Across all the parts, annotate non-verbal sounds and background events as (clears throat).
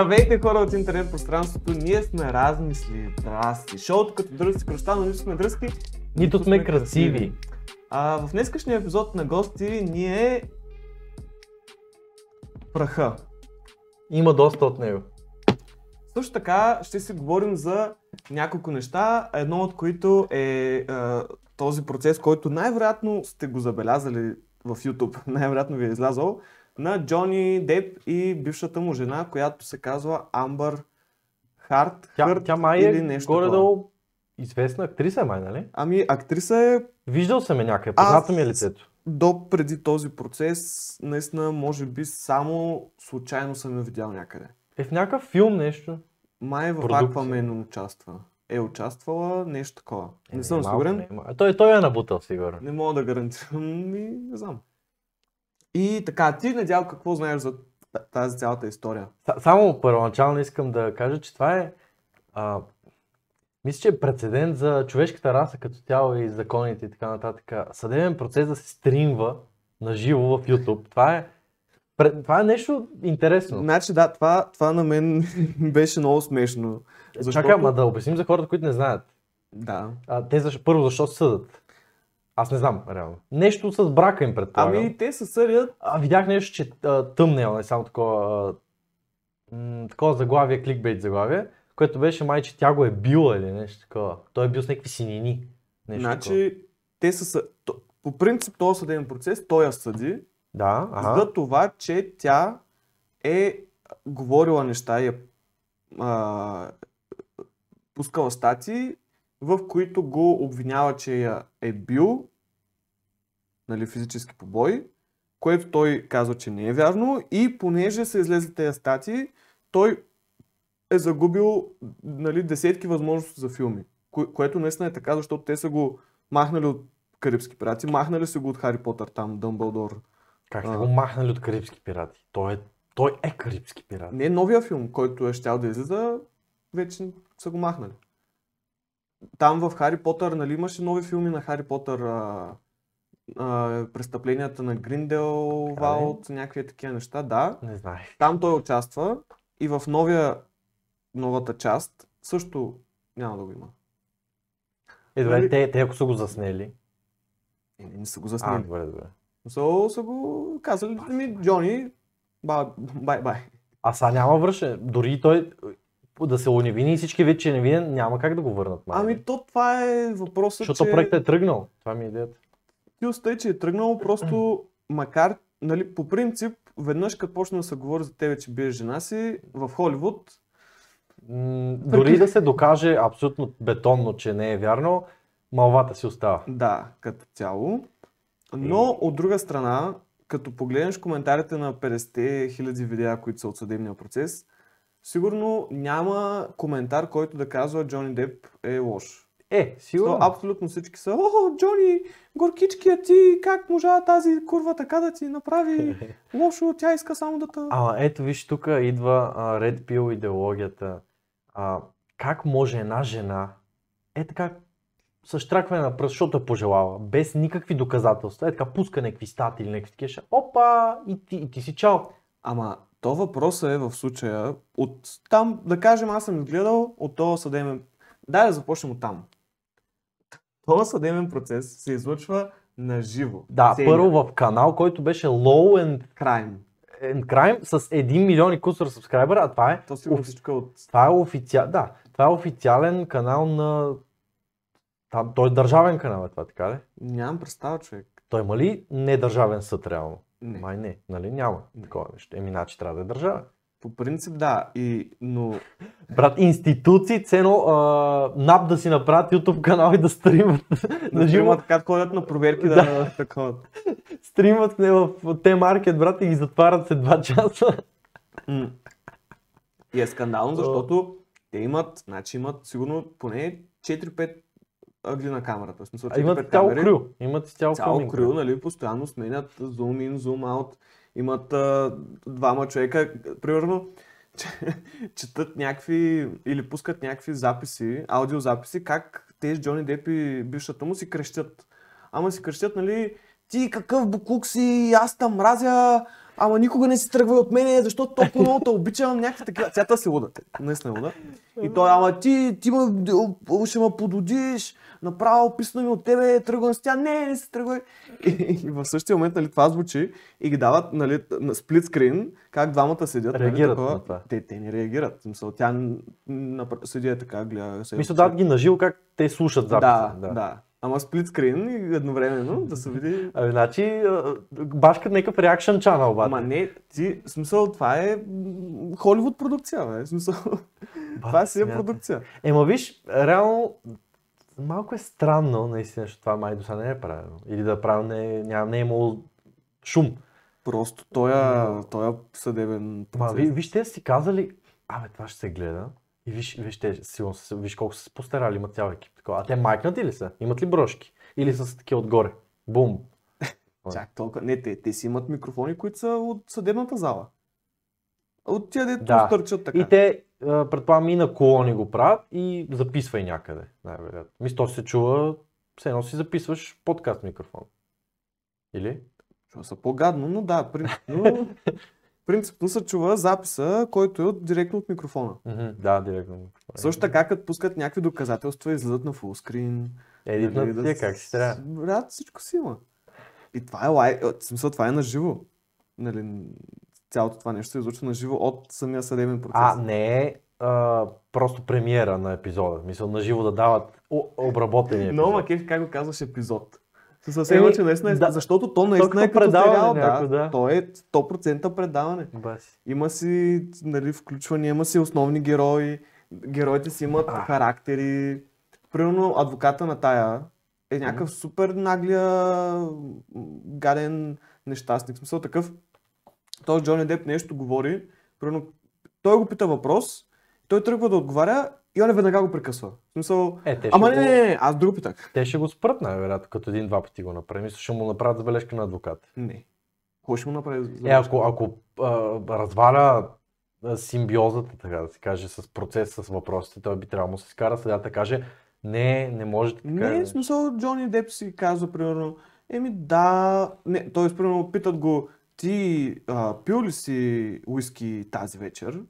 Здравейте хора от интернет пространството, ние сме размисли, здрасти. Шоуто като дръзки кръща, но нито сме дръзки, Нито сме красиви. А, в днескашния епизод на гости ние праха. Има доста от него. Също така ще си говорим за няколко неща, едно от които е а, този процес, който най-вероятно сте го забелязали в YouTube, (laughs) най-вероятно ви е излязъл, на Джони Деп и бившата му жена, която се казва Амбър Харт, Тя, Хърт тя май или е нещо такова. горе-долу известна актриса, май, нали? Ами актриса е Виждал съм я някъде, познато ми е лицето. до преди този процес, наистина, може би само случайно съм я видял някъде. Е в някакъв филм нещо. Май в Продукция. Аквамен участва. Е участвала нещо такова. Е, Не съм малко сигурен. не е Той, той е набутал, сигурно. Не мога да гарантирам и не знам. И така, ти надял какво знаеш за тази цялата история? Са- Само първоначално искам да кажа, че това е. А, мисля, че е прецедент за човешката раса като цяло и законите и така нататък. Съдебен процес да се стримва на живо в YouTube. Това е, това е нещо интересно. Значи да, това, това на мен (laughs) беше много смешно. Защото... Чакай, ма да обясним за хората, които не знаят. Да. А, те защо, първо защо съдат? Аз не знам, реално. Нещо с брака им предполагам. Ами те се съдят. А, видях нещо, че тъмнел, не само такова, м, такова заглавие, кликбейт заглавие, което беше май, че тя го е била или нещо такова. Той е бил с някакви синини. Нещо такова. Значи, те са, по принцип този съдебен процес, той я съди, Да, ага. за това, че тя е говорила неща и е а, пускала статии, в които го обвинява, че я е бил нали, физически побой, което той казва, че не е вярно и понеже са излезли тези статии, той е загубил нали, десетки възможности за филми, кое, което наистина е така, защото те са го махнали от Карибски пирати, махнали са го от Хари Потър там, Дъмбълдор, Как са го махнали от Карибски пирати? Той е, той е Карибски пират. Не новия филм, който е щял да излиза, вече са го махнали. Там в Хари Потър, нали, имаше нови филми на Хари Потър, а, а, престъпленията на Гриндел, Така ли? Ваут, някакви такива неща, да. Не знаех. Там той участва и в новия, новата част също няма да го има. Е, добре, Нали- те, те ако са го заснели. Е, не, не са го А, заснели. добре, добре. So, са го казали, ми, Джони, ба- бай, бай. А сега няма връщане. Дори той да се уневини и всички вече че е невинен, няма как да го върнат. май. Ами то това е въпросът, Защото че... проектът е тръгнал. Това ми е идеята. Тилста е, че е тръгнало просто, (clears throat) макар, нали, по принцип, веднъж като почне да се говори за тебе, че биеш жена си, в Холивуд, М, Дори да се докаже абсолютно бетонно, че не е вярно, малвата си остава. да, като цяло. Но от друга страна, като погледнеш коментарите на 50 хиляди видеа, които са от съдебния процес, сигурно няма коментар, който да казва Джони Деп е лош. Е, сигурно. абсолютно всички са, о, Джони, горкичкия ти, как можа тази курва така да ти направи (laughs) лошо, тя иска само да те... Ама ето виж, тук идва а, Red Pill идеологията. А, как може една жена е така с штракване на пръст, защото е пожелала, без никакви доказателства, е така пуска някакви стати или някакви такива, опа, и ти, и ти си чао. Ама то въпросът е в случая от там, да кажем, аз съм изгледал от този съдебен... Дай да започнем от там. Този съдебен процес се излъчва на живо. Да, първо в канал, който беше Low and, Крайм. and Crime с 1 милион и кусор сабскрайбър, а това е То всичко е от... Това е, официал... да, това е официален канал на... Там, той е държавен канал, е това така ли? Нямам представа, човек. Той има ли недържавен съд реално? Не. Май не, нали? Няма такова нещо. Еми, значи трябва да е държавен. По принцип да, и, но Брат, институции, цено а, НАП да си направят YouTube канал и да стримат да има така ходят на проверки да, Да. такова. Стримат не в T-Market, брат, и ги затварят след 2 часа. И е скандално, защото те имат, значи имат сигурно поне 4-5 ъгли на камерата. В смисъл, А 4-5 имат цяло камери. крю. Имат цяло, Цяло крю, нали, постоянно сменят зум ин, зум аут. Имат а, двама човека, примерно, че- (laughs) четат някакви или пускат някакви записи, аудиозаписи, как те с Джони Деп и бившата му си крещят. Ама си крещят, нали, ти какъв буклук си, аз те мразя, ама никога не си тръгвай от мене, защото толкова много те обичам, някакви такива. Цята си луда. Наистина луда. И той, ама ти, ти ма, ще ме пододиш, направо писано ми от тебе, тръгвам с тя, не, не се тръгвай. И, и, в същия момент нали, това звучи и ги дават нали, на сплит скрин, как двамата седят. нали, Реагират такова. на това. Те, те не реагират. В Смисъл, тя напр- седи е така, гледа. Мисля, дават ги наживо как те слушат записа. да, да, Ама сплит скрин и едновременно да се види. Ами, значи, башкат някакъв реакшн чанал, бате. Ама не, ти, смисъл, това е Холивуд продукция, бе. Смисъл, това си е продукция. Ема виж, реално, малко е странно, наистина, че това май до сега не е правилно. Или да правилно не, няма, не е имало шум. Просто тоя, тоя съдебен Ма, процес. ви, виж, те са си казали, абе, това ще се гледа. И виж, виж, те, сигурно, виж колко са се постарали, имат цял екип. А те майкнати ли са? Имат ли брошки? Или са с такива отгоре? Бум. (laughs) Чак толкова. Не, те, те си имат микрофони, които са от съдебната зала. От тия, дето Да. стърчат така. И те, предполагам, и на колони го правят и записвай някъде, най-вероятно. Мисля, то се чува, все едно си записваш подкаст микрофон. Или? Чува са по-гадно, но да, принципно, (laughs) принципно се чува записа, който е от, директно от микрофона. Мгм, да, директно. микрофон. Също така, като пускат някакви доказателства, излизат на фулскрин. Едит на тия как си трябва. Брат, всичко си има. И това е лай... Смисъл, това е на живо. Нали, цялото това нещо се излучва на живо от самия съдебен процес. А, не е просто премиера на епизода. Мисля, на живо да дават обработени епизод. Но, ма кеф, как го казваш епизод. Съвсем Еми, че наистина е, да. защото то наистина е като предаване сериал, да. да. То е 100% предаване. Баси. Има си нали, включвания, има си основни герои, героите си имат А. характери. Примерно адвоката на тая е някакъв супер наглия, гаден нещастник. В смисъл такъв, той Джони Деп нещо говори, примерно той го пита въпрос, той тръгва да отговаря и он веднага го прекъсва. В смисъл, Е, те ама го, не, не, не, аз друго питах. те ще го спрат най-вероятно, като един-два пъти го направи. Мисля, ще му направят забележка на адвоката. Не. Кой ще му направи? за Е, ако, ако а, разваля симбиозата, така да се каже, с процес, с въпросите, той би трябвало да се скара съдята каже, не, не може така. Не, в смисъл Джони Деп си казва, примерно, еми да, не, т.е. примерно питат го, ти а, пил ли си уиски тази вечер?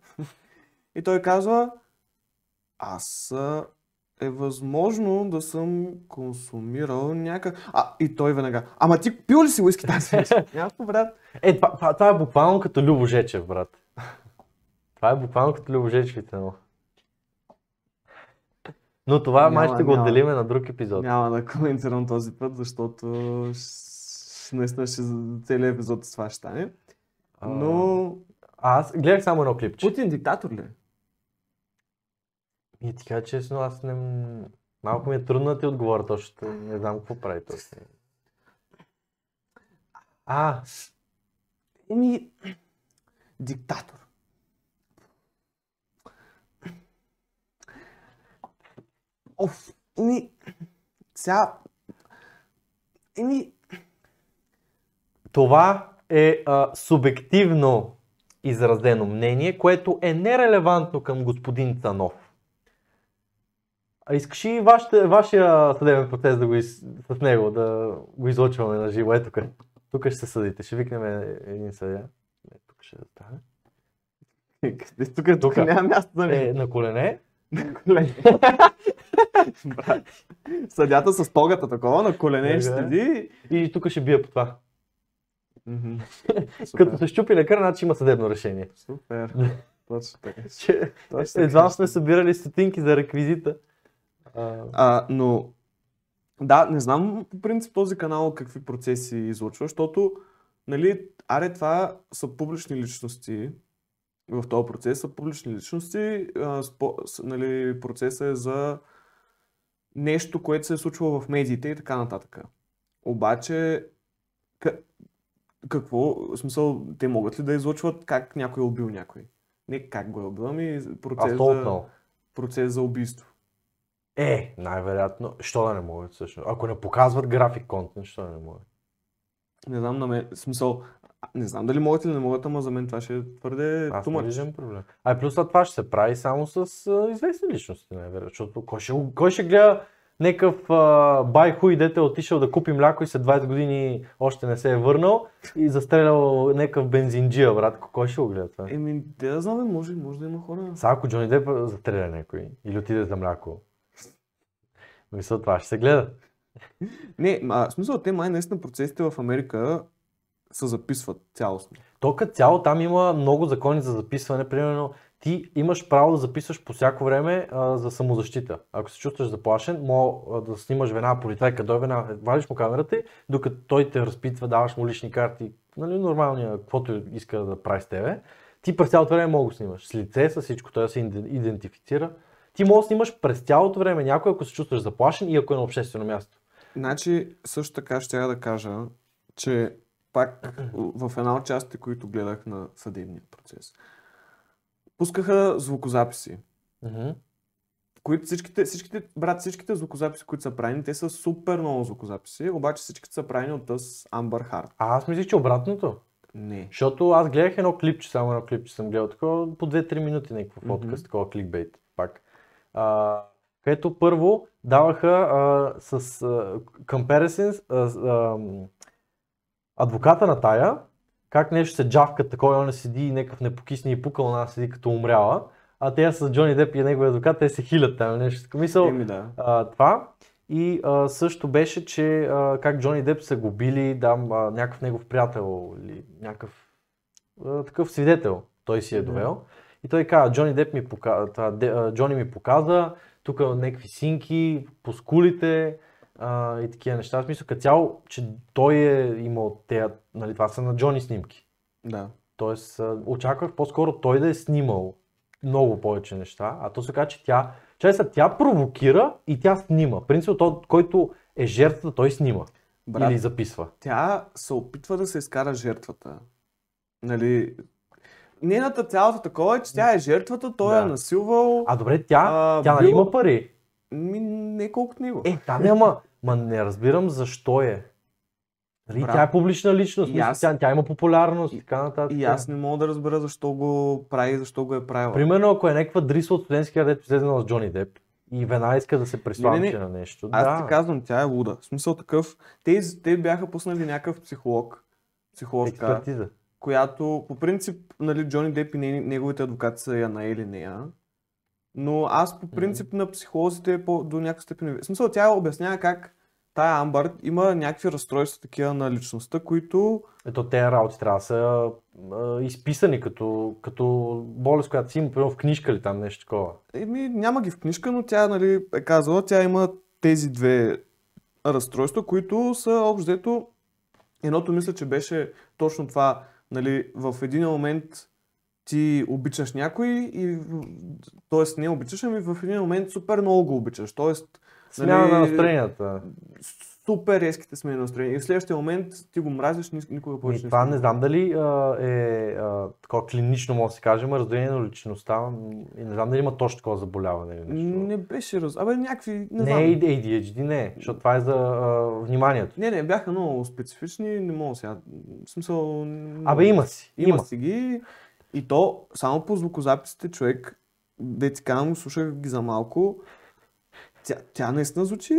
(laughs) И той казва, аз а, е възможно да съм консумирал някак... А, и той веднага, ама ти пил ли си уиски тази вечер? (laughs) Някакво, брат. Е, това, е буквално като Любо Жечев, брат. Това е буквално като Любо Жечевите, но. Но това Няма, май ще го отделиме на друг епизод. Няма да коментирам този път, защото наистина ще, целият епизод с това ще стане. А, Но Аз гледах само едно клипче. Путин диктатор ли? И ти кажа честно, аз не... Малко ми е трудно да ти отговоря точно. Не знам какво прави точно. А, Еми, диктатор. Оф, еми, сега, еми, това е а, субективно изразено мнение, което е нерелевантно към господин Цанов. А искаш и вашите, вашия съдебен процес да го из, с него да го излъчваме на живо? Ето тук. Тук ще се съдите. Ще викнем един съдя. Не, тук ще стане. (laughs) тук, тук, Тук. няма място за Е, на колене. Брат, (laughs) Съдята с тогата такова, на колене ще Ага. седи. И тук ще бия по това. (laughs) Като се щупи лекар, значи има съдебно решение. супер. Точно така. едва сме събирали стотинки за реквизита. А, но, да, не знам по принцип този канал какви процеси излъчва, защото, нали, аре това са публични личности, в този процес са публични личности, а, спо, с, нали, процесът е за нещо, което се е случвало в медиите и така нататък. Обаче, к- какво, в смисъл, те могат ли да излъчват как някой е убил някой? Не как го е убил, ами процес, за, процес за убийство. Е, най-вероятно. Що да не могат всъщност? Ако не показват график контент, що да не могат? Не знам, на мен, смисъл, не знам дали могат или не могат, ама за мен това ще е твърде Аз much. виждам проблем. А и плюс това ще се прави само с а, известни личности, най-вероятно. Защото кой ще, кой ще гледа Некъв а, бай хуй дете е отишъл да купи мляко и след 20 години още не се е върнал и застрелял някакъв бензинджия, брат. Кой ще го гледа това? Еми, те да знаме, може, може да има хора. Сега ако Джони Деп застреля някой или отиде за мляко, мисля, това ще се гледа. (laughs) Не, а, в смисъл, те май наистина процесите в Америка се записват цялостно. То като цяло там има много закони за записване. Примерно ти имаш право да записваш по всяко време а, за самозащита. Ако се чувстваш заплашен, мога да снимаш веднага полицайка, дой веднага, вадиш му камерата докато той те разпитва, даваш му лични карти, нали, нормалния, каквото иска да прави с тебе. Ти през цялото време мога да снимаш с лице, с всичко, той да се идентифицира. Ти можеш да снимаш през цялото време някой, ако се чувстваш заплашен и ако е на обществено място. Значи, също така ще я да кажа, че пак в една от частите, които гледах на съдебния процес, пускаха звукозаписи. Mm-hmm. Които всичките, всичките, брат, всичките звукозаписи, които са правени, те са супер много звукозаписи, обаче всичките са правени от тъс Амбър Харт. А аз мислих, че обратното. Не. Защото аз гледах едно клипче, само едно клипче съм гледал, такова по 2-3 минути фотка Мгм. с такова кликбейт пак. А, където първо даваха а, с а, comparisons а, а, адвоката на тая, как нещо се джавкат такова, и он седи и някакъв непокисни и пукал, она седи като умряла, а те с Джони Деп и неговия адвокат, те се хилят там, нещо такова. Мисъл, Еми да. а, това. И а, също беше, че а, как Джони Деп са го били, да, а, някакъв негов приятел или някакъв а, такъв свидетел, той си е довел. И той каза, Джони Деп ми показа, де, Джони ми показа, тук някакви синки по скулите а, и такива неща. В смисъл, като цяло, че той е имал тези, нали, това са на Джони снимки. Да. Тоест, очаквах по-скоро той да е снимал много повече неща, а то се казва, че тя, че са, тя провокира и тя снима. Принципно, той, който е жертвата, той снима Брат, или записва. тя се опитва да се изкара жертвата. Нали, нейната цялата такова е, че тя е жертвата, той Да. е насилвал. А добре, тя, А, тя нали бил- има пари? Ми, не колкото него. Е, та няма. Ма не разбирам защо е. Нали, тя е публична личност, мисля, аз- тя, тя има популярност и, така нататък. И аз не мога да разбера защо го прави, защо го е правила. Примерно, ако е някаква дрисла от студентския дето излезнала с Джони Деп и веднага иска да се присламчи не. на нещо. Аз да. ти казвам, тя е луда. В смисъл такъв, те, те бяха пуснали някакъв психолог, психологка, Експертиза. Която по принцип, нали, Джони Деп и не- неговите адвокати са я наели нея. Но аз по принцип на психолозите по, до някаква степен. В смисъл, тя обяснява как тая Амбър има някакви разстройства такива на личността, които Ето тези работи трябва да са а, изписани като, като болест, която си има, примерно в книжка или там нещо такова. Еми, няма ги в книжка, но тя нали, е казала, тя има тези две разстройства, които са общо взето. Едното мисля, че беше точно това, нали, в един момент ти обичаш някой и т.е. не обичаш, ами в един момент супер много го обичаш. Т.е. Смяна Нали, на настроенията. Супер резките смени на настроение. И в следващия момент ти го мразиш, ни- никога И повече това се не знам дали а, е а, такова клинично, може да се каже, ама раздвоение на личността. И не знам дали има точно такова заболяване. Или нещо. Не беше раз... Абе, някакви... Не, не, знам. ADHD, не, защото това е за а, вниманието. Не, не, бяха много специфични, не мога сега. В смисъл. Абе, има си. Има, Има. си ги. И то само по звукозаписите човек, де ти казвам, слушах ги за малко. Тя, тя наистина звучи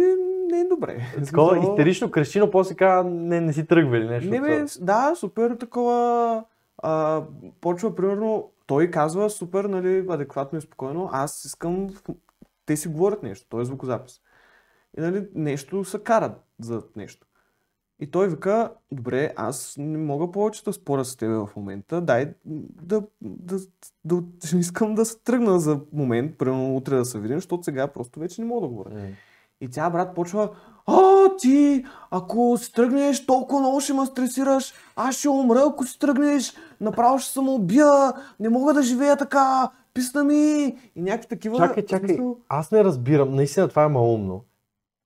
не е добре. Такова смисъл, истерично крещи, но после казва, не, не си тръгва или нещо. Не бе, да, супер такова. А, почва, примерно, той казва супер, нали, адекватно и спокойно. Аз искам. Те си говорят нещо, той е звукозапис. И нали, нещо се карат за нещо. И той вика, добре, аз не мога повече да споря с теб в момента, дай да, да, да, да (laughs) искам да се тръгна за момент, примерно утре да се видим, защото сега просто вече не мога да говоря. М. И тя, брат, почва, а, ти, ако си тръгнеш, толкова много ще ме стресираш, аз ще умра, ако си тръгнеш, направо ще се убия, не мога да живея така, писна ми, и някакви такива... Чакай, чакай. Аз не разбирам. Наистина това е малумно.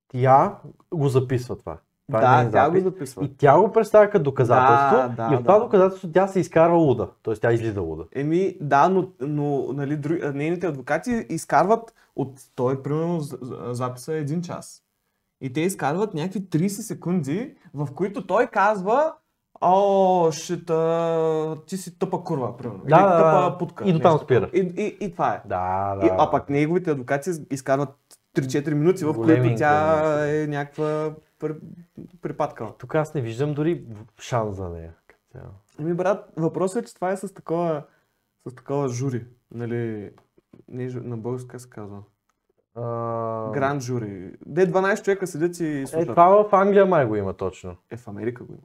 Тя го записва това. Това е Да, нейн тя го запис. записва. И тя го представя като доказателство. Да, да, и в това да. доказателство тя се изкарва луда. Тоест тя излиза луда. Еми, да, но, но нали, други, а, нейните адвокати изкарват от той, примерно, записа е един час. И те изкарват някакви 30 секунди, в които той казва О, шита, ти си тъпа курва, примерно. Да, Или да, тъпа да. путка. И до там спира. И, и, и това е. Да, да. И, а пък неговите адвокати из- изкарват 3-4 минути, в които тя е някаква припадкала. Тук аз не виждам дори шанс за нея. Ами брат, въпросът е, че това е с такова, с такова жури. Нали, не, жу- на български как се казва. А, Гранд жури. Де 12 човека седят и Е, слушат. това в Англия май го има точно. Е, в Америка го има.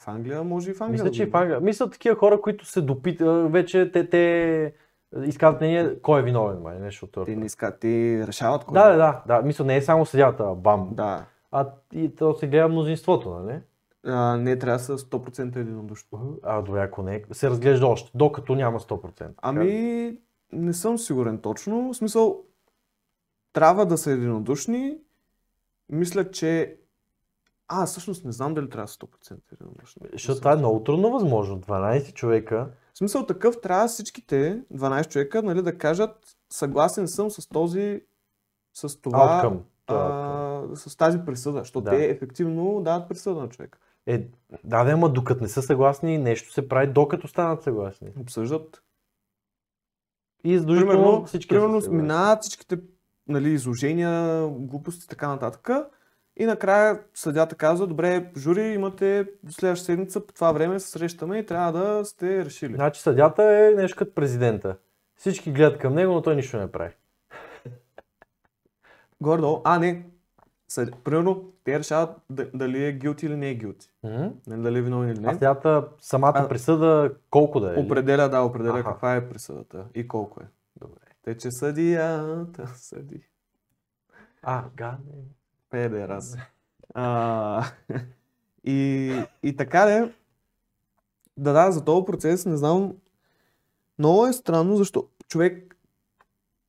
В Англия може и в Англия. Мисля, че и в. Англия. Мисля, такива хора, които се допитат, вече те, те изказват мнение, кой е виновен, май, нещо от Те не искат, те решават кой. Да, да, да, да. Мисля, не е само съдята, бам. да. А и то се гледа мнозинството, нали? А, не, трябва да са 100% единодушно. А, добре, ако не, се разглежда още, докато няма 100%. Ами, не съм сигурен точно. В смисъл, трябва да са единодушни. Мисля, че... А, всъщност не знам дали трябва да са 100% единодушни. Защото това е много трудно възможно. 12 човека. В смисъл такъв трябва всичките 12 човека нали, да кажат съгласен съм с този, с това, Outcome. а, с тази присъда, защото Да. те ефективно дават присъда на човека. Е, да, да, ама докато не са съгласни, нещо се прави, докато станат съгласни. Обсъждат. И Примерно, всички примерно минават всичките нали, изложения, глупости и така нататък. И накрая съдята казва, добре, жури, имате до следващата седмица, по това време се срещаме и трябва да сте решили. Значи съдята е нещо като президента. Всички гледат към него, но той нищо не прави. Гордо, а не, съд... примерно, те решават дали е guilty или не е guilty. М? Нали, дали е виновен или А не. съдята самата А- присъда колко да е? Определя, да, определя Аха. каква е присъдата и колко е. Добре. Те, че съдията съди. А, гадне. Педе раз. А, и, и така де, да, да, за този процес не знам, много е странно, защо човек,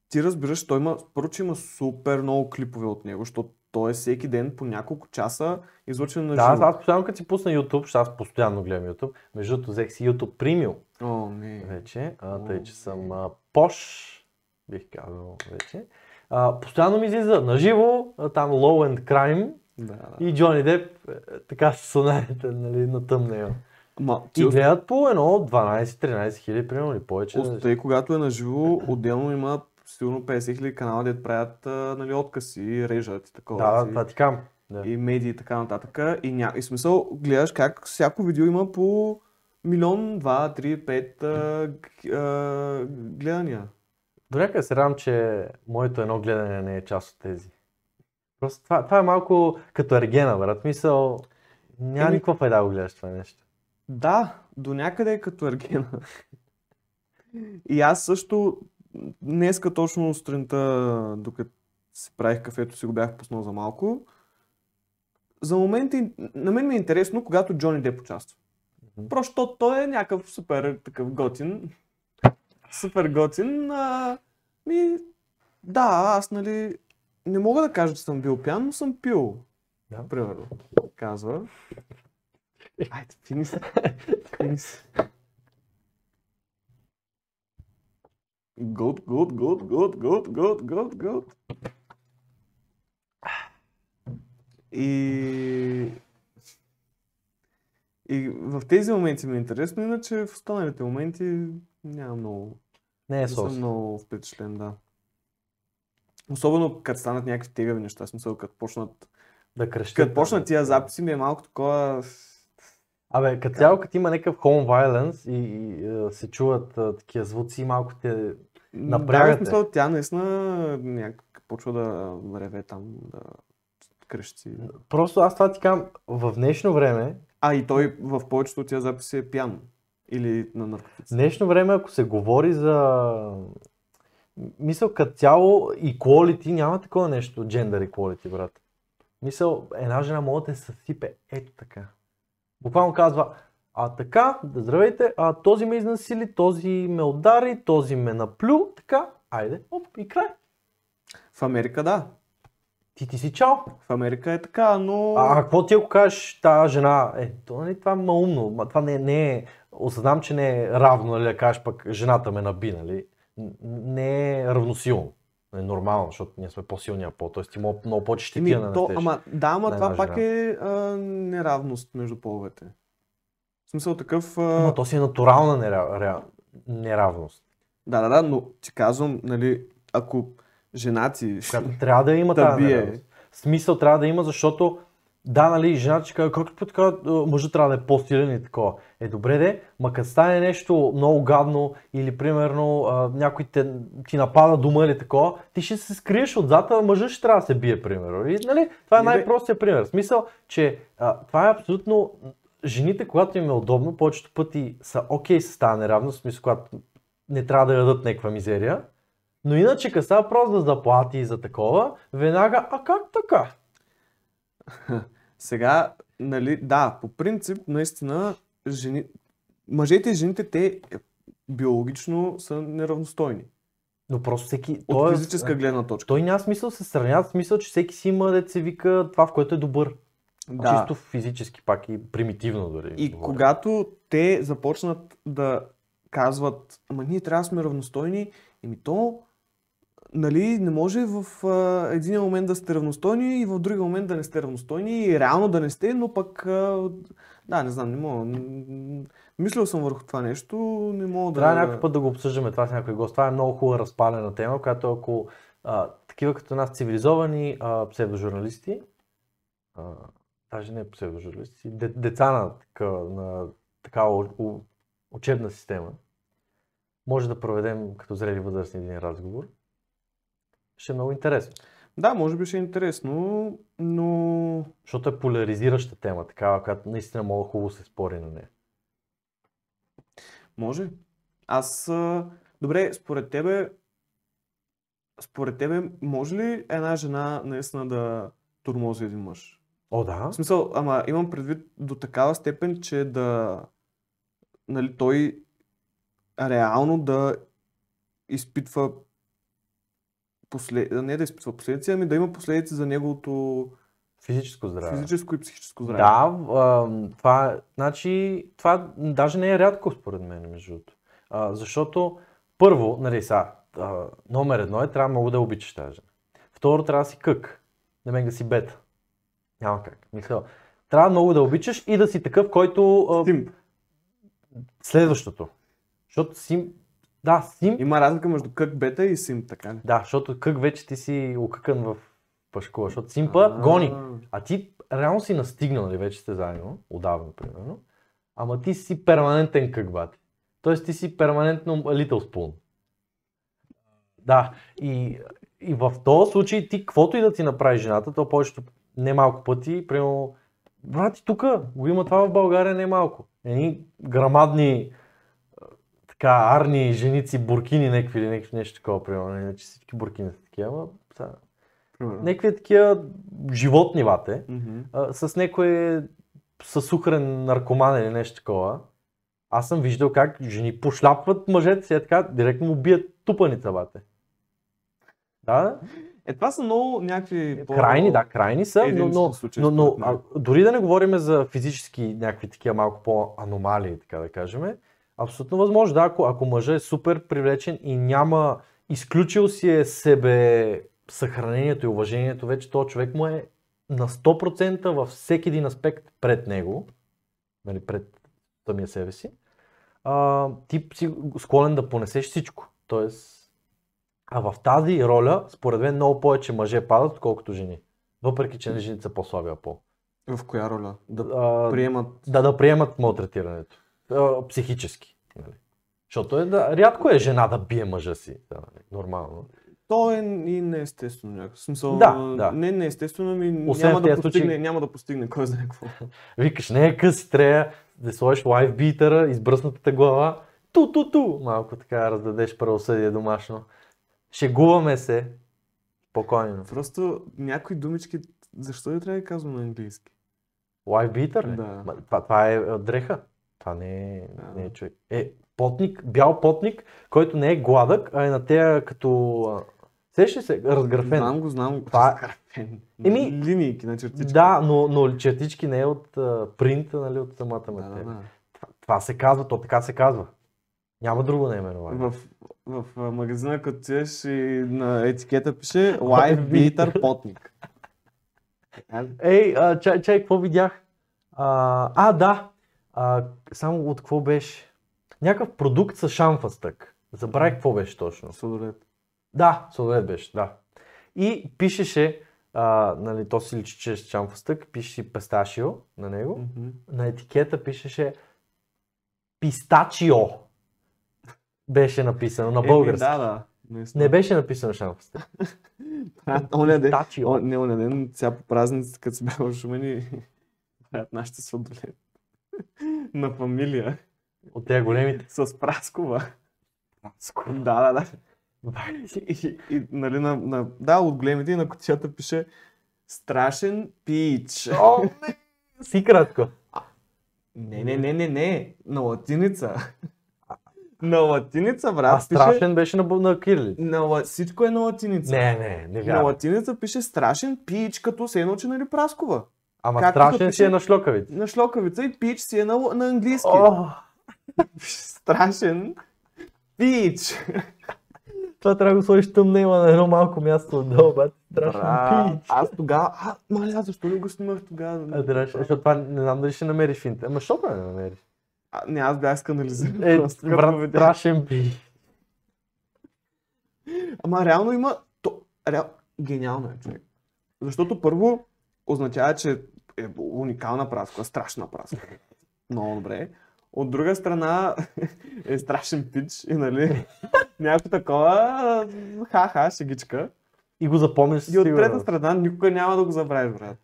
ти разбираш, той има, първо, че има супер много клипове от него, защото е всеки ден по няколко часа излъчен на Да, аз, живо. аз постоянно като си пусна YouTube, защото аз постоянно гледам YouTube, между другото взех си YouTube Premium О, не. вече, а, тъй че съм а, пош, бих казал вече. А, постоянно ми излиза на живо, там Low and Crime Да, да. и Джони Деп, е, така се сунаете, нали, на тъмнео. Ма, ти И гледат по едно 12-13 хиляди, примерно, или повече. Остай, когато е на живо, отделно има сигурно 50 хиляди канала, дето правят а, нали, откъси, режат и такова. Да, това ти кам. Да. и медии и така нататък. И, ня... и смисъл, гледаш как всяко видео има по милион, два, три, пет а, а, гледания. До някъде се радвам, че моето едно гледане не е част от тези. Просто това, това е малко като ергена, брат. Мисъл, няма Еми- никаква файда да го гледаш това нещо. Да, до някъде е като Ергена. (laughs) И аз също днеска точно сутринта, докато си правих кафето, си го бях пуснал за малко. За моменти, на мен ми е интересно, когато Джони Деп участва. Мгм. Просто той е някакъв супер такъв готин. Супер готин. А, ми, да, аз нали не мога да кажа, че съм бил пиян, но съм пил. Да. Примерно, казва. (laughs) Айде, фини се. (laughs) Фини се. Good, good, good, good, good, good, good, good. И... И в тези моменти ми е интересно, иначе в останалите моменти няма много. Не е съм много впечатлен, да. Особено като станат някакви тегави неща, смисъл като почнат, Да крещят. като почнат тия записи ми е малко такова... Абе, като цяло, като има някакъв home violence и, и а, се чуват а, такива звуци, малко те... Да, Напрягате. в смисъл, тя наистина някак почва да реве там, да крещи. Просто аз това ти казвам, в днешно време, А и той в повечето от тия записи е пиян. Или на в наркотици. днешно време, ако се говори за... Мисъл, като цяло, equality, няма такова нещо, gender equality, брат. Мисъл, една жена може да те съсипе ето така. Буквално казва, а така, да здравейте, а този ме изнасили, този ме удари, този ме наплю, така, айде, оп, и край. В Америка да. Ти ти си чао. В Америка е така, но... А какво ти ако кажеш тази жена, е, то нали, това е малумно, ма това не, не е, осъзнам, че не е равно, нали, да кажеш пък жената ме наби, нали, не е равносилно. Е нормално, защото ние сме по-силния пол, т.е. ти много, много по-че Еми, ти да то, ама, да, ама на това пак жена. е а, неравност между половете. В смисъл такъв... А... Ама то си е натурална нера... ре... неравност. Да, да, да, но ти казвам, нали, ако женати. която трябва да има тази неравност. Смисъл трябва да има, защото да, нали, жената ще каже, как път така, мъжът трябва да е по-силен и такова. Е, добре де, ма като стане нещо много гадно или примерно а, някой те, ти напада дома или такова, ти ще се скриеш отзад, а мъжът ще трябва да се бие, примерно. И, нали, това е най-простия пример. В смисъл, че а, това е абсолютно... Жените, когато им е удобно, повечето пъти са окей с тази неравност, в смисъл, когато не трябва да ядат някаква мизерия. Но иначе, като става въпрос за заплати и за такова, веднага, а как така? (laughs) Сега, нали, да, по принцип, наистина, жени... мъжете и жените, те е, биологично са неравностойни. Но просто всеки... От той е- физическа гледна точка. Той няма смисъл да се сравняват, смисъл, че всеки си има, да се вика, това, в което е добър. Да. Чисто физически пак и примитивно дори. И говоря. когато те започнат да казват, ама ние трябва да сме равностойни, еми то, нали, не може в а, един момент да сте равностойни и в другия момент да не сте равностойни и реално да не сте, но пък, а, да, не знам, не мога. Мислил съм върху това нещо, не мога да... Трябва някой път да го обсъждаме това с някой гост. Това е много хубава разпалена тема, която ако а, такива като нас цивилизовани а, псевдожурналисти, а, даже не псевдожурналисти, де, деца на, така, на такава учебна система, може да проведем като зрели възрастни един разговор. Ще е много интересно, Да, може би ще е интересно, но... защото е поляризираща тема, такава, която наистина много хубаво се спори на нея. Може. Аз... Добре, според тебе... Според тебе, може ли една жена наистина да турмози един мъж? О, да. В смисъл, ама имам предвид до такава степен, че да... Нали, той реално да изпитва послед... не да изпитва последици, ами да има последици за неговото Физическо здраве. физическо и психическо здраве. Да, а, това, значи, това даже не е рядко според мен, между другото. Защото, първо, нали, са, а, номер едно е, трябва много да обичаш тази жена. Второ, трябва да си кък, не мен да си бета. Няма как. Мисля, трябва много да обичаш и да си такъв, който... А, следващото. Защото сим... Да, сим... Има разлика между кък бета и симп, така ли? Да, защото кък вече ти си окъкан в пашкула, защото симпа гони. А ти реално си настигнал, нали, вече сте заедно, отдавна, примерно. Ама ти си перманентен кък, бати. Тоест ти си перманентно Little Spoon. Да, и, и в този случай ти, каквото и да ти направи жената, то повечето, не малко пъти, примерно, брати, тук го има това в България не малко. Едни грамадни така, арни, женици, буркини, някакви или някакви нещо такова, примерно. Не, че всички буркини са такива, ама са, някакви такива животни вате, Мгм. а, с някой със сухарен наркоман или нещо такова. Аз съм виждал как жени пошляпват мъжете си, е така, директно му бият тупаница, бате. Да, Е, това са много някакви... по- крайни, да, крайни са, но, но, но, но а, дори да не говорим за физически някакви такива малко по-аномалии, така да кажем, абсолютно възможно, да, ако, ако мъжът е супер привлечен и няма, изключил си е себе съхранението и уважението, вече този човек му е на 100% във всеки един аспект пред него, нали, пред самия себе си, а, ти си склонен да понесеш всичко. Тоест, а в тази роля, според мен, много повече мъже падат, отколкото жени. Въпреки, че жените са по-слаби а по. В коя роля? Да А, приемат... да, да приемат малтретирането. А, психически. Нали. Защото е, да, рядко е жена да бие мъжа си. Да, нормално. То е и неестествено някакво. Смисъл, Да, да. не неестествено, ами Освен няма да, постигне, случаи- няма да постигне кой знае какво. Викаш, не е къси, трябва да сложиш лайфбитъра, избръснатата глава, ту-ту-ту, малко така раздадеш правосъдие домашно. Шегуваме се. Спокойно. Просто някои думички, защо я трябва да казвам на английски? Лайфбитър? Да. Това, това е дреха. Това не е, Да. не е човек. Е, потник, бял потник, който не е гладък, а е на тея като... Сещаш се? Разграфен. Знам го, знам го. Това- Разграфен. Еми, Линийки на чертички. Да, но, но чертички не е от а, принта, нали, от самата да, материя. да, да. Това, това се казва, то така се казва. Няма друго наименование. В, в, в магазина, като отидеш и на етикета пише Live (laughs) Beater Потник. Ей, а, чай, чай, какво видях? А, а да, а, само от какво беше? Някакъв продукт с шамфастък. Забравих какво беше точно. Сладолет. Да, сладолет беше, да. И пишеше, а, нали, то си личи, че е с чамфастък, пише си песташио на него. Мгм. На етикета пишеше пистачио. Беше написано на български. да, да. наистина. Не беше написано шамфастък. (laughs) А, Оня ден, не, оня ден, сега по празниците, като си бяха в Шумени, (laughs) нашите сладоледи. (laughs) На фамилия. От тези големите. С Праскова. Да, да, да. Бай. И, и, нали, на, на, да, от големите и на кутията пише Страшен пич. О, не! Си кратко. Не, не, не, не, не. На латиница. На латиница, А брат, пише... страшен беше на, на кирилица. На, ла- всичко е на латиница. Не, не, не На вярвам. латиница пише страшен пич, като се едно, че нали Праскова. Ама както страшен си е на шлокавица. На шлокавица и пич си е на, на английски. О, Страшен пич. това трябва да го сложиш тъмнейла на едно малко място отдолу, бат. Страшен Бра, пич. Аз тогава, а, маля, защо не го снимах тогава? А, драж, защото това не знам дали ще намериш финт. Ама що да не намериш? А, не, аз бях скандализиран. Е, просто брат, страшен пич. Ама реално има... То, реал... Гениално е, човек. Защото първо означава, че е уникална праска, страшна праска. Много добре. От друга страна (laughs) е страшен пич и нали (laughs) някакво такова ха-ха, шегичка. И го запомниш със И от трета страна никога няма да го забравиш, брат.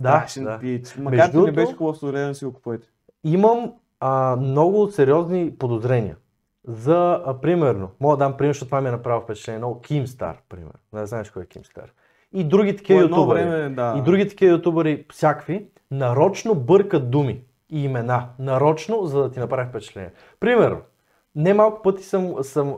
Да, Страшен да. пич. Макар че не беше хубаво студен си го купувате. Имам а, много сериозни подозрения. За, а, примерно, мога да дам пример, защото това ми е направило впечатление. Много Кимстар, пример. Не знаеш кой е Кимстар. И други такива ютубъри. време, да. И други такива ютубъри, всякакви, нарочно бъркат думи и имена. Нарочно, за да ти направи впечатление. Примерно, не малко пъти съм, съм е,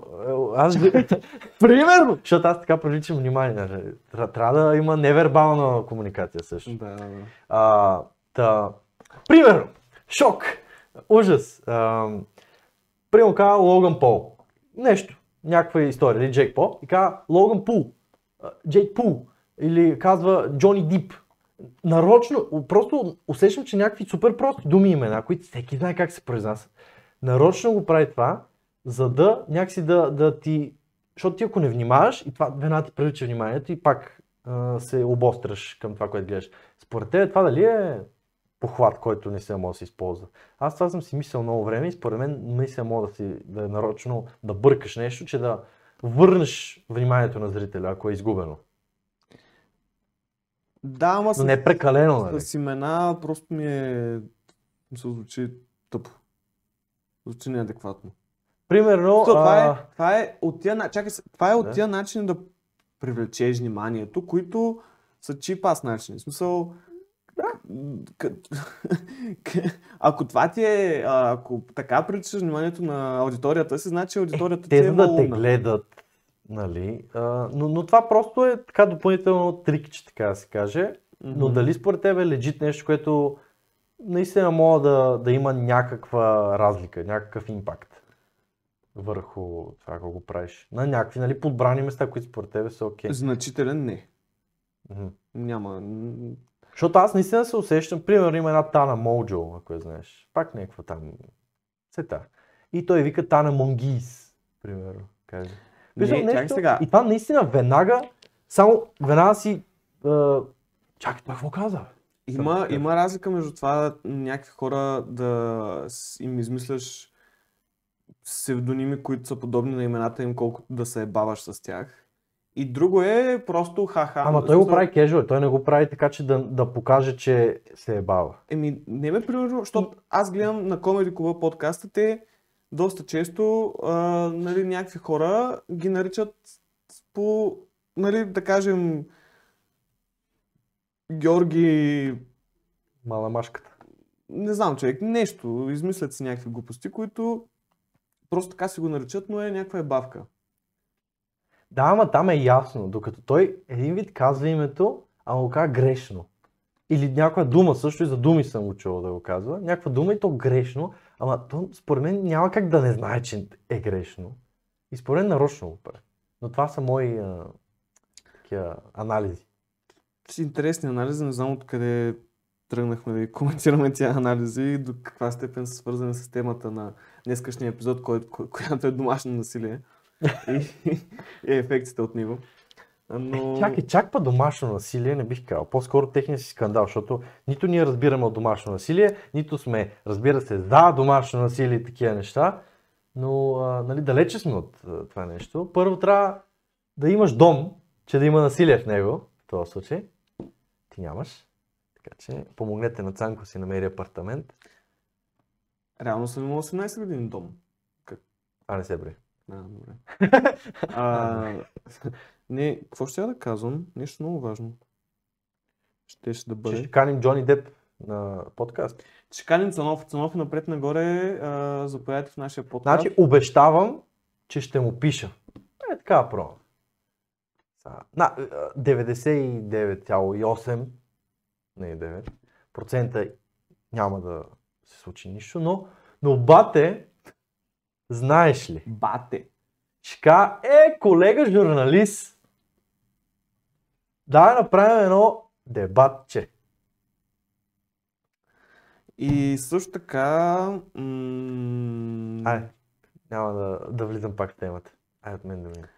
аз (laughs) Примерно! Защото аз така привличам внимание. нали. Тря- Трябва да има невербална комуникация също. Да, да. А, та, примерно, шок, ужас. А, примерно казва Логан Пол. Нещо, някаква история, или Джейк Пол, и казва Логан Пул, Джейк Пул, или казва Джони Дип. Нарочно, просто усещам, че някакви супер прости думи имена, които всеки знае как се произнасят. Нарочно го прави това, за да някакси да, да ти... Защото ти ако не внимаваш и това веднага ти привлича вниманието и пак а, се обостряш към това, което гледаш. Според теб това дали е похват, който не се може да се използва? Аз това съм си мислил много време и според мен наистина мога да си да е нарочно да бъркаш нещо, че да върнеш вниманието на зрителя, ако е изгубено. Да, ама с, не е прекалено, нали? с имена просто ми е... ми се звучи тъпо. Звучи неадекватно. Примерно, То, това, а, е, това е от тия, чакай, това е от Да. тия начини да привлечеш вниманието, които са чипас начини. В смисъл, (laughs) ако това ти е, ако така привличаш вниманието на аудиторията си, значи аудиторията ти те е за да те гледат, нали? А, но, но това просто е така допълнително трикче, така да се каже. Но Мгм. дали според теб е легит нещо, което наистина мога да, да има някаква разлика, някакъв импакт върху това, ако го правиш. На някакви нали, подбрани места, които според тебе са окей. Значителен не. Мгм. Няма. Защото аз наистина се усещам, примерно има една Тана Моджо, ако я знаеш. Пак някаква там сета. И той вика Тана Монгис, примерно. Каже. Виждам Не, чакай сега. И това наистина веднага, само веднага си... А... Чакай, това какво каза? Има, има разлика между това някакви хора да им измисляш псевдоними, които са подобни на имената им, колкото да се баваш с тях. И друго е просто ха-ха. Ама той го прави кежуал, той не го прави така, че да, да покаже, че се е бава. Еми, не ме примерно, защото аз гледам на Comedy Club подкаста, те доста често а, нали, някакви хора ги наричат по, нали, да кажем, Георги, Маламашката. не знам човек, нещо, измислят си някакви глупости, които просто така си го наричат, но е някаква ебавка. Да, ама там е ясно, докато той един вид казва името, ама го казва грешно. Или някаква дума, също и за думи съм го чувал да го казва, някаква дума и то грешно, ама то според мен няма как да не знае, че е грешно. И според мен нарочно го прави. Но това са мои а, такива анализи. Си интересни анализи, не знам откъде тръгнахме да коментираме тия анализи и до каква степен са свързани с темата на днескашния епизод, който, ко- (laughs) която е домашно насилие и, и ефектите от него. Но... Чакай, чак па домашно насилие не бих казал. По-скоро техния си скандал, защото нито ние разбираме от домашно насилие, нито сме, разбира се, за домашно насилие и такива неща, но а, нали, далече сме от а, това нещо. Първо трябва да имаш дом, че да има насилие в него, в този случай. Ти нямаш. Така че помогнете на Цанко си намери апартамент. Реално съм имал 18 години дом. А, не се брои. А, добре. (laughs) а, не, какво ще я да казвам? Нещо много важно. Ще, ще да бъде. ще каним Джони Деп на подкаст. Ще каним Цанов. Цанов и напред нагоре. А, заповядайте в нашия подкаст. Значи обещавам, че ще му пиша. Е, така. Са- На, е, 99,8 не 9 процента няма да се случи нищо, но, но бате, знаеш ли, Бате. кажа, е, колега журналист, да направим едно дебатче. И също така... М- Ай, няма да, да влизам пак в темата. Ай, от мен да мине.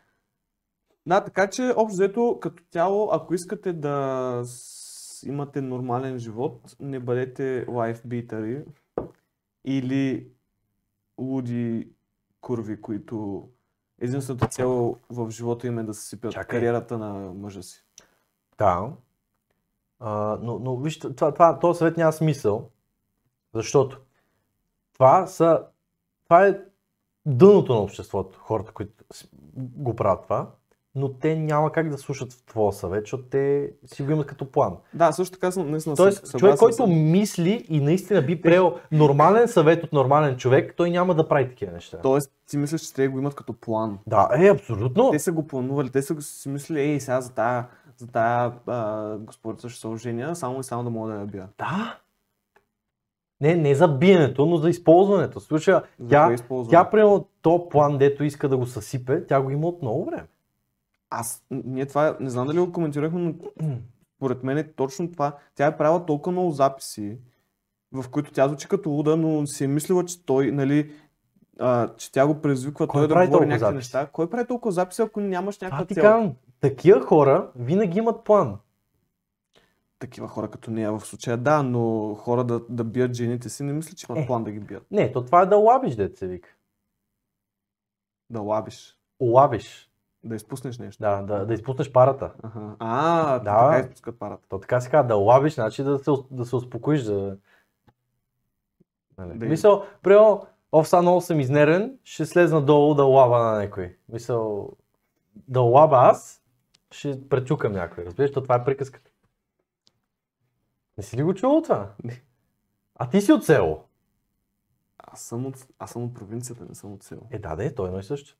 Да, така че общо взето като тяло, ако искате да имате нормален живот, не бъдете лайфбитъри или луди курви, които единствената цел в живота им е да се сипят Чакай. кариерата на мъжа си. Да. А, но, но вижте, това, това, този съвет няма смисъл, защото това са, това е дъното на обществото, хората, които го правят това, но те няма как да слушат в твоя съвет, защото те си го имат като план. Да, също така съм наистина Тоест, съгласен човек, който съм. мисли и наистина би приел нормален съвет от нормален човек, той няма да прави такива неща. Тоест, ти мислиш, че те го имат като план. Да, е, абсолютно. Те са го планували, те са го си мислили, ей, сега за тая, за тая а, господица ще се оженя, само и само да мога да я бия. Да. Не, не за биенето, но за използването. В случая, За тя, тя, примерно, то план, дето иска да го съсипе, тя го има от много време. Аз, ние това, не знам дали го коментирахме, но според мен е точно това. Тя е правила толкова много записи, в които тя звучи като луда, но си е мислила, че той, нали, а, че тя го предизвиква Кой той да говори някакви записи? неща. Кой прави толкова записи, ако нямаш някаква цел? Такива хора винаги имат план. Такива хора като нея в случая, да, но хора да, да бият жените си, не мисля, че имат Е. план да ги бият. Не, то това е да лабиш, дете се вика. Да лабиш, Лабиш. да изпуснеш нещо. Да, да, да изпуснеш парата. Аха. А, Да. така изпускат парата. То така се казва, да лабиш, значи да се, да се успокоиш. Да... Нали. Да. Мисъл, примерно, оф, много съм изнервен, ще слезна долу да лаба на някой. Мисъл, да лаба аз, ще пречукам някой. Разбираш, то това е приказката. Не си ли го чувал това? Не. А ти си от село. Аз съм от, аз съм от провинцията, не съм от село. Е, да, да, е, той едно и също.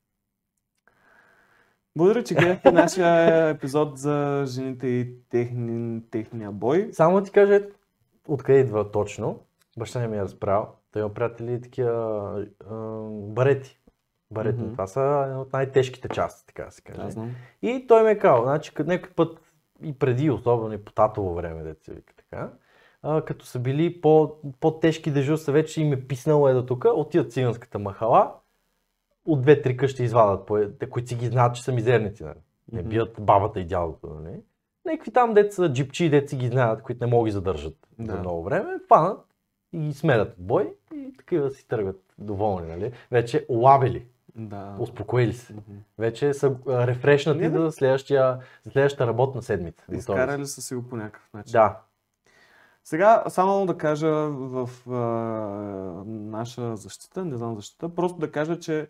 Благодаря, че гледахте (laughs) нашия епизод за жените и техни, техния бой. Само да ти кажа откъде идва точно. Баща ми е разправил. Той има приятели такива а, барети. Барети. Мгм. Това са една от най-тежките части, така да се каже. Знам. И той ме е казал, значи някой път и преди, особено и по татово време, се вика така, а, като са били по, по-тежки дежурства, вече им е писнало е до тук, отиват циганската махала, от две-три къщи извадат, те, които си ги знаят, че са мизерници, нали? Не бият бабата и дядото, нали? Някакви там деца, джипчи, деца ги знаят, които не могат ги задържат за Да. много време, фанат и ги сменят от бой и такива си тръгват доволни, нали? Вече лабели, Да. успокоили се. Мгм. Вече са рефрешнати Не, бе. за следващия, за следващата работна седмица. Изкарали са си го по някакъв начин. Да. Сега, само да кажа в а, наша защита, не знам защита, просто да кажа, че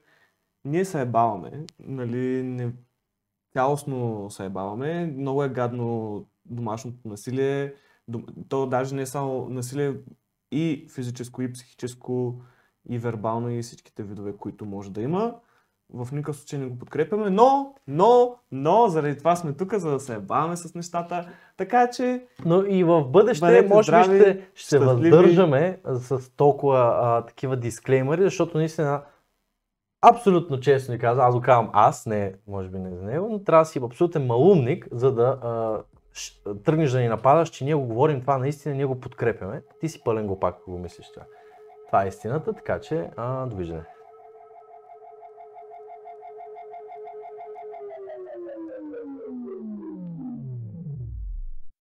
ние се ебаваме, нали, не, цялостно се ебаваме. Много е гадно домашното насилие. То даже не е само насилие и физическо, и психическо, и вербално, и всичките видове, които може да има. В никакъв случай не го подкрепяме, но, но, но, заради това сме тук, за да се ебаваме с нещата. Така че, Но и в бъдеще, Бъдете може би здрави, ще, ще се въздържаме с толкова а, такива дисклеймери, защото наистина абсолютно честно ви казвам, аз го казвам аз, не, може би не за него, но трябва да си абсолютен малумник, за да а, тръгнеш да ни нападаш, че ние го говорим това наистина, ние го подкрепяме. Ти си пълен глупак, ако го мислиш това. Това е истината, така че а, довиждане.